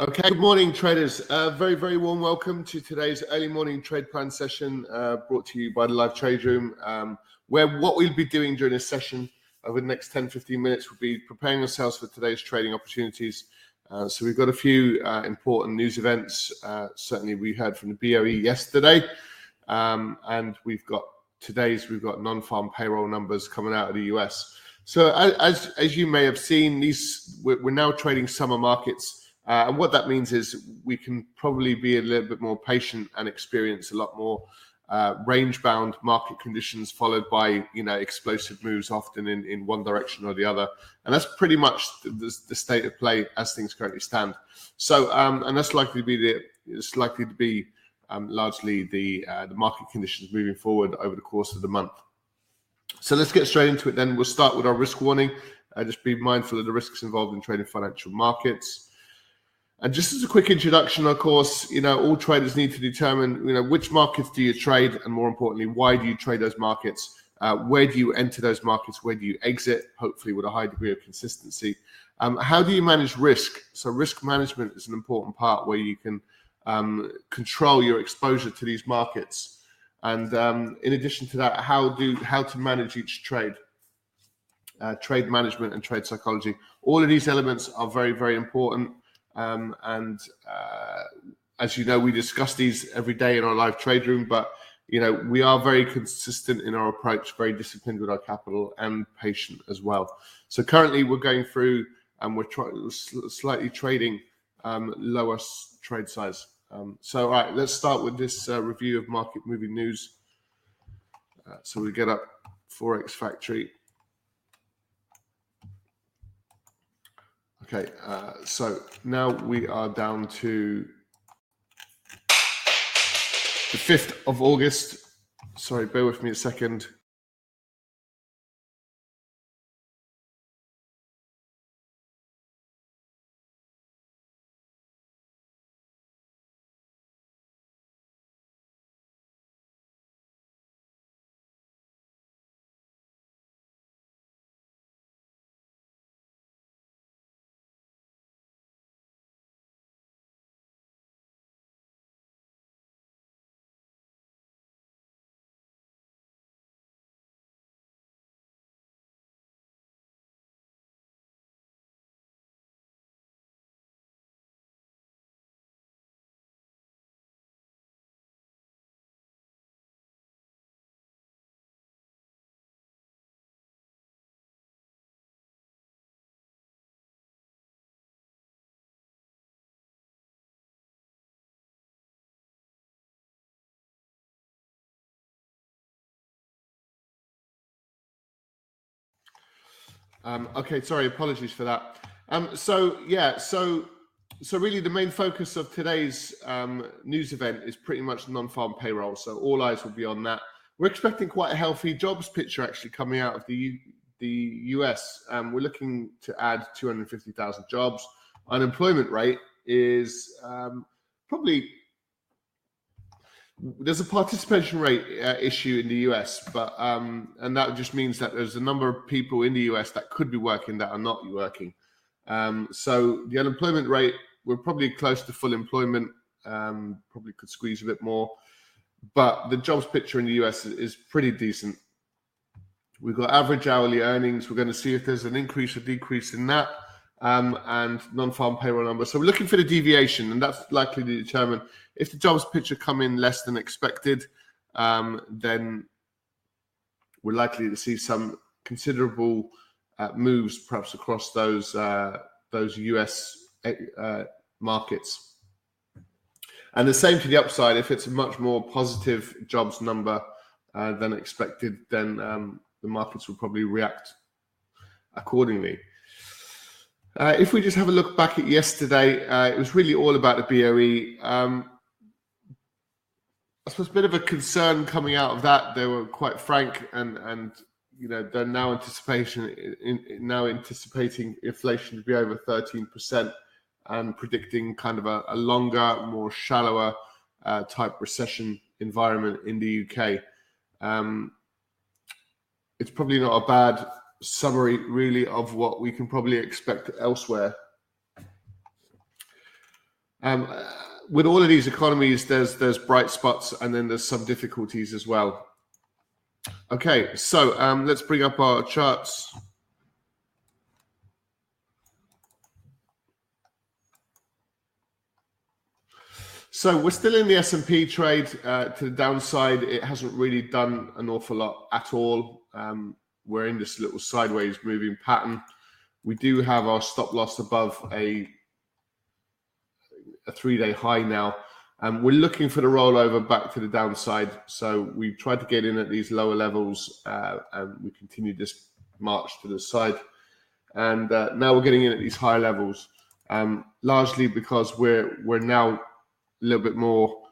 Okay, good morning, traders. Uh, very, very warm welcome to today's early morning trade plan session uh, brought to you by the live trade room, um, where what we'll be doing during this session over the next 10 15 minutes will be preparing ourselves for today's trading opportunities. Uh, so, we've got a few uh, important news events. Uh, certainly, we heard from the BOE yesterday, um, and we've got today's, we've got non farm payroll numbers coming out of the US. So, as, as you may have seen, these we're, we're now trading summer markets. Uh, and what that means is we can probably be a little bit more patient and experience a lot more uh, range-bound market conditions, followed by you know explosive moves, often in, in one direction or the other. And that's pretty much the, the state of play as things currently stand. So, um, and that's likely to be the it's likely to be um, largely the uh, the market conditions moving forward over the course of the month. So let's get straight into it. Then we'll start with our risk warning. Uh, just be mindful of the risks involved in trading financial markets. And just as a quick introduction, of course, you know, all traders need to determine, you know, which markets do you trade, and more importantly, why do you trade those markets? Uh, where do you enter those markets? Where do you exit? Hopefully, with a high degree of consistency. Um, how do you manage risk? So, risk management is an important part where you can um, control your exposure to these markets. And um, in addition to that, how do how to manage each trade? Uh, trade management and trade psychology. All of these elements are very, very important. Um, and uh, as you know, we discuss these every day in our live trade room, but you know we are very consistent in our approach, very disciplined with our capital and patient as well. So currently, we're going through and we're trying slightly trading um, lower trade size. Um, so, all right, let's start with this uh, review of market moving news. Uh, so we get up Forex Factory. Okay, uh, so now we are down to the 5th of August. Sorry, bear with me a second. Um, okay, sorry, apologies for that. Um, so yeah, so so really the main focus of today's um, news event is pretty much non-farm payroll. So all eyes will be on that. We're expecting quite a healthy jobs picture actually coming out of the U- the US. Um, we're looking to add 250,000 jobs. Unemployment rate is um, probably there's a participation rate uh, issue in the US, but um, and that just means that there's a number of people in the US that could be working that are not working. Um, so the unemployment rate, we're probably close to full employment. Um, probably could squeeze a bit more, but the jobs picture in the US is, is pretty decent. We've got average hourly earnings. We're going to see if there's an increase or decrease in that um, and non-farm payroll number. So we're looking for the deviation, and that's likely to determine if the jobs picture come in less than expected. Um, then we're likely to see some considerable uh, moves, perhaps across those uh, those US uh, markets. And the same to the upside. If it's a much more positive jobs number uh, than expected, then um, the markets will probably react accordingly. Uh, if we just have a look back at yesterday, uh, it was really all about the BOE. Um, I suppose a bit of a concern coming out of that. They were quite frank, and and you know they're now anticipation in, in now anticipating inflation to be over thirteen percent, and predicting kind of a, a longer, more shallower uh, type recession environment in the UK. Um, it's probably not a bad summary, really, of what we can probably expect elsewhere. Um, with all of these economies, there's there's bright spots and then there's some difficulties as well. Okay, so um, let's bring up our charts. So we're still in the S&P trade uh, to the downside. It hasn't really done an awful lot at all. Um, we're in this little sideways moving pattern. We do have our stop loss above a a three-day high now. Um, we're looking for the rollover back to the downside. So we tried to get in at these lower levels, uh, and we continue this march to the side. And uh, now we're getting in at these higher levels, um, largely because we're we're now a little bit more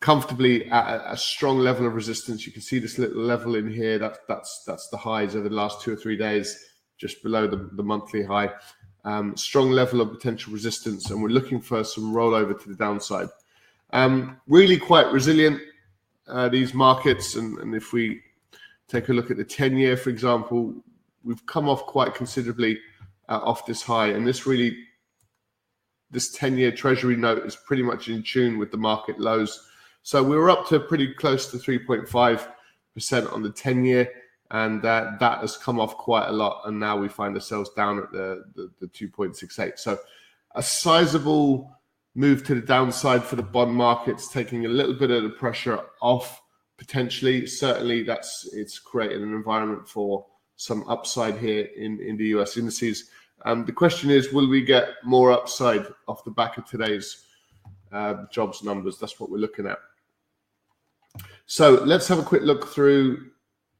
comfortably at a, strong level of resistance. You can see this little level in here. That's that's that's the highs over the last two or three days, just below the, the monthly high. Um, strong level of potential resistance, and we're looking for some rollover to the downside. Um, really quite resilient uh, these markets, and, and if we take a look at the 10 year, for example, we've come off quite considerably uh, off this high, and this really this 10 year treasury note is pretty much in tune with the market lows so we were up to pretty close to 3.5% on the 10 year, and uh, that has come off quite a lot. And now we find ourselves down at the, the, the 2.68. So a sizable move to the downside for the bond markets, taking a little bit of the pressure off potentially. Certainly, that's it's created an environment for some upside here in, in the US indices. Um, the question is, will we get more upside off the back of today's uh, jobs numbers? That's what we're looking at. So let's have a quick look through.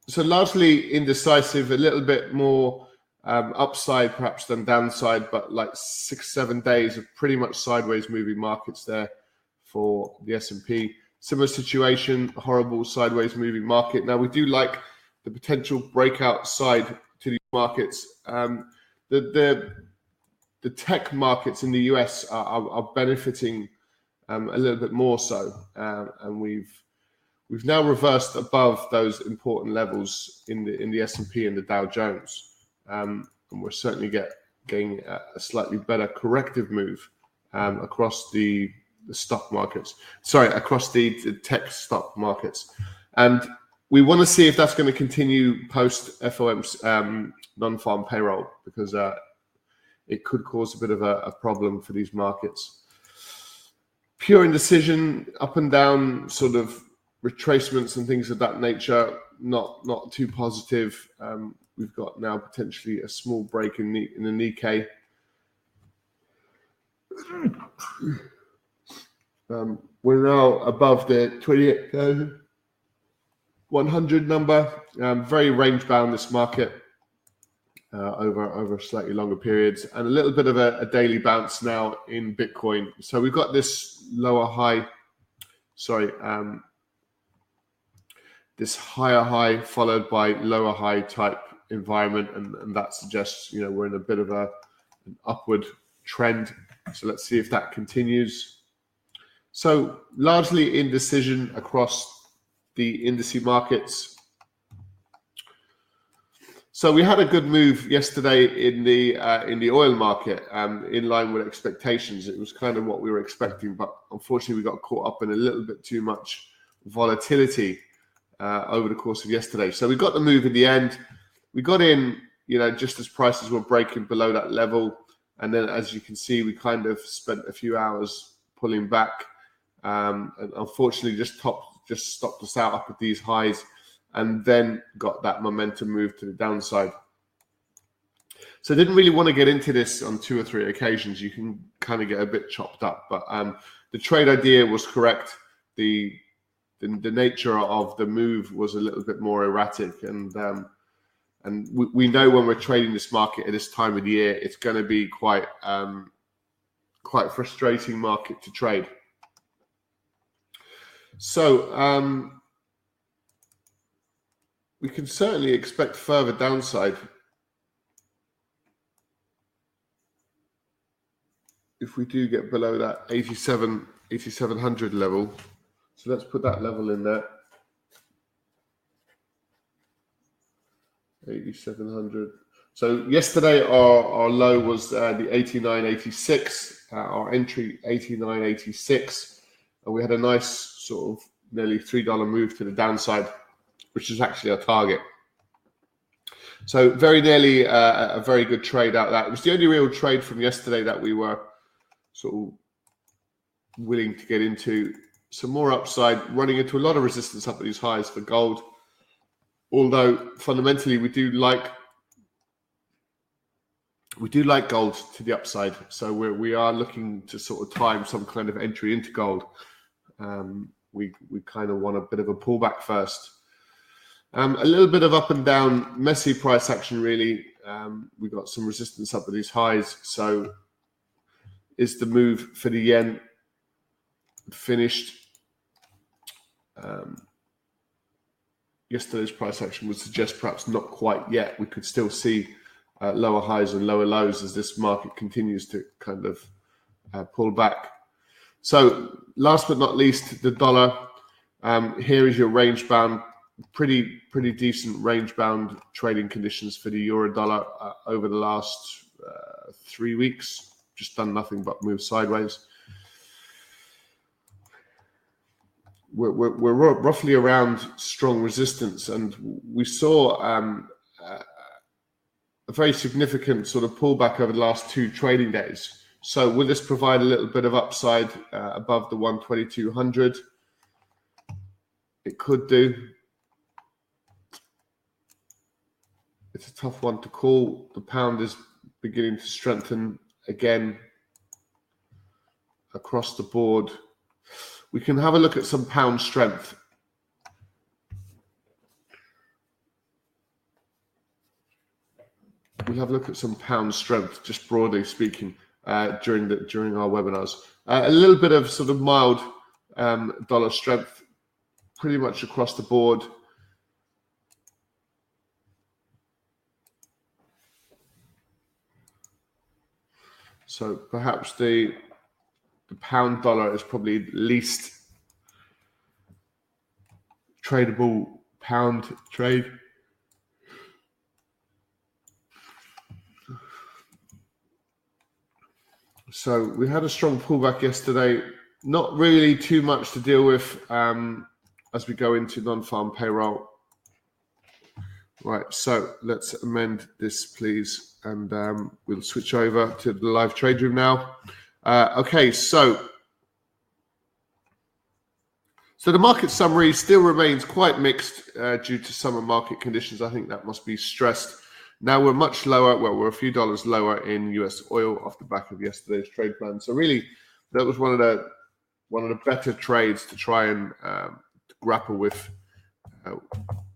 So largely indecisive, a little bit more um, upside perhaps than downside, but like six, seven days of pretty much sideways moving markets there for the S&P. Similar situation, horrible sideways moving market. Now we do like the potential breakout side to these markets. Um, the the the tech markets in the US are, are, are benefiting um, a little bit more so, uh, and we've We've now reversed above those important levels in the in the S and P and the Dow Jones, um, and we're certainly get, getting a, slightly better corrective move um, across the, the stock markets. Sorry, across the, the tech stock markets, and we want to see if that's going to continue post FOM's um, non-farm payroll because uh, it could cause a bit of a, a problem for these markets. Pure indecision, up and down, sort of retracements and things of that nature not not too positive. Um, we've got now potentially a small break in the in the Nikkei. Um, we're now above the 28,100 number. Um, very range bound this market uh, over over slightly longer periods, and a little bit of a, a daily bounce now in Bitcoin. So we've got this lower high. Sorry, um, this higher high followed by lower high type environment, and, and that suggests you know we're in a bit of a an upward trend. So let's see if that continues. So largely indecision across the indice markets. So we had a good move yesterday in the uh, in the oil market, um, in line with expectations. It was kind of what we were expecting, but unfortunately we got caught up in a little bit too much volatility uh, over the course of yesterday. So we got the move in the end. We got in, you know, just as prices were breaking below that level. And then, as you can see, we kind of spent a few hours pulling back. Um, and unfortunately, just top, just stopped us out up at these highs, and then got that momentum move to the downside. So I didn't really want to get into this on two or three occasions. You can kind of get a bit chopped up, but um, the trade idea was correct. The the, the nature of the move was a little bit more erratic. And um, and we, we know when we're trading this market at this time of the year it's going to be quite um, quite frustrating market to trade. So um, we can certainly expect further downside if we do get below that 87 8700 level so let's put that level in there. 8700. So yesterday our, our low was uh, the 89.86, uh, our entry 89.86, and we had a nice sort of nearly three dollar move to the downside, which is actually our target. So very nearly uh, a very good trade out that. It was the only real trade from yesterday that we were sort of willing to get into. Some more upside, running into a lot of resistance up at these highs for gold. Although fundamentally we do like we do like gold to the upside, so we're, we are looking to sort of time some kind of entry into gold. Um, we we kind of want a bit of a pullback first um, a little bit of up and down, messy price action, really. Um, we got some resistance up at these highs. So, is the move for the yen finished? Um, yesterday's price action would suggest perhaps not quite yet. We could still see uh, lower highs and lower lows as this market continues to kind of uh, pull back. So, last but not least, the dollar. Um, here is your range bound pretty pretty decent range bound trading conditions for the euro dollar uh, over the last uh, three weeks. Just done nothing but move sideways. We're, we're, we're roughly around strong resistance, and we saw um, a very significant sort of pullback over the last two trading days. So, will this provide a little bit of upside uh, above the 12200? It could do. it's a tough one to call. The pound is beginning to strengthen again across the board. We can have a look at some pound strength. We'll have a look at some pound strength, just broadly speaking, uh, during the during our webinars. Uh, a little bit of sort of mild um, dollar strength, pretty much across the board. So perhaps the the pound dollar is probably the least tradable pound trade. So we had a strong pullback yesterday. Not really too much to deal with um, as we go into non-farm payroll. Right, so let's amend this, please, and um, we'll switch over to the live trade room now. Uh, okay, so so the market summary still remains quite mixed uh, due to summer market conditions. I think that must be stressed. Now we're much lower. Well, we're a few dollars lower in U.S. oil off the back of yesterday's trade plan. So really, that was one of the one of the better trades to try and um, grapple with. Uh,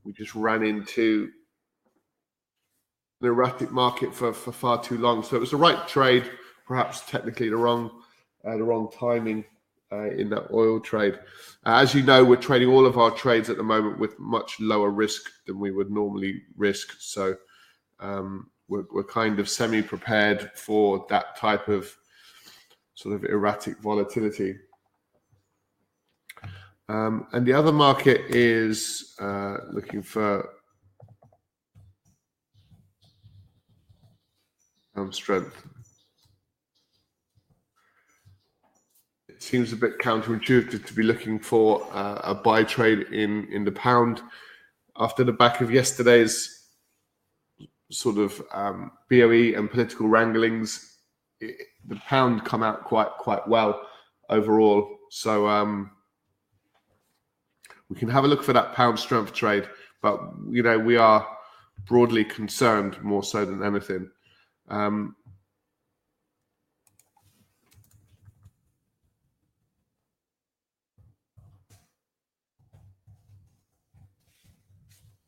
we just ran into an erratic market for, for far too long. So it was the right trade, perhaps technically the wrong uh, the wrong timing uh, in that oil trade. Uh, as you know, we're trading all of our trades at the moment with much lower risk than we would normally risk. So um, we're, we're kind of semi prepared for that type of sort of erratic volatility. Um, and the other market is uh, looking for um, strength. Seems a bit counterintuitive to be looking for uh, a buy trade in in the pound after the back of yesterday's sort of um, BOE and political wranglings. It, the pound come out quite quite well overall. So um, we can have a look for that pound strength trade, but you know we are broadly concerned more so than anything. Um,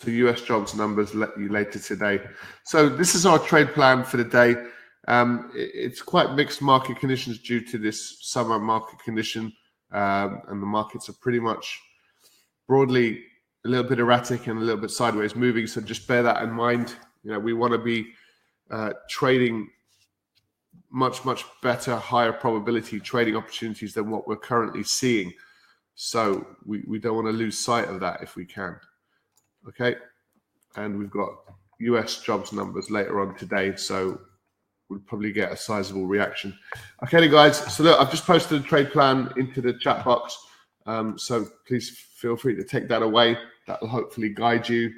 the US jobs numbers later today. So this is our trade plan for the day. Um, it's quite mixed market conditions due to this summer market condition, um, and the markets are pretty much broadly a little bit erratic and a little bit sideways moving. So just bear that in mind. You know, we want to be uh, trading much much better, higher probability trading opportunities than what we're currently seeing. So we, we don't want to lose sight of that if we can. Okay, and we've got US jobs numbers later on today, so we'll probably get a sizable reaction. Okay, guys. So look, I've just posted a trade plan into the chat box. Um, so please feel free to take that away. That will hopefully guide you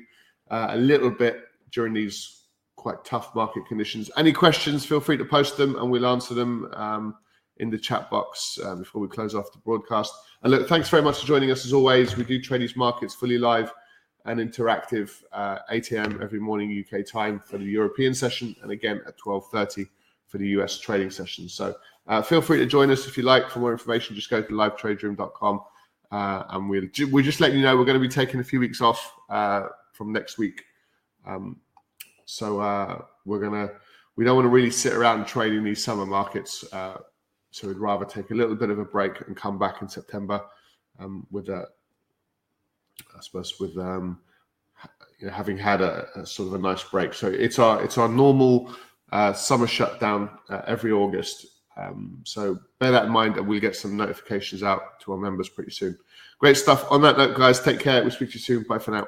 uh, a little bit during these quite tough market conditions. Any questions, feel free to post them and we'll answer them um, in the chat box um, before we close off the broadcast. And look, thanks very much for joining us as always. We do trade these markets fully live and interactive uh, 8 a.m. every morning UK time for the European session and again at 12.30 for the US trading session. So uh, feel free to join us if you like. For more information, just go to livetraderoom.com uh, and we'll, we'll just let you know we're going to be taking a few weeks off uh, from next week. Um, so uh, we're gonna we don't want to really sit around trading these summer markets. Uh, so we'd rather take a little bit of a break and come back in September um, with a, I suppose with um, you know, having had a, a, sort of a nice break. So it's our it's our normal uh, summer shutdown uh, every August. Um, so bear that in mind, and we'll get some notifications out to our members pretty soon. Great stuff. On that note, guys, take care. We'll speak to you soon. Bye for now.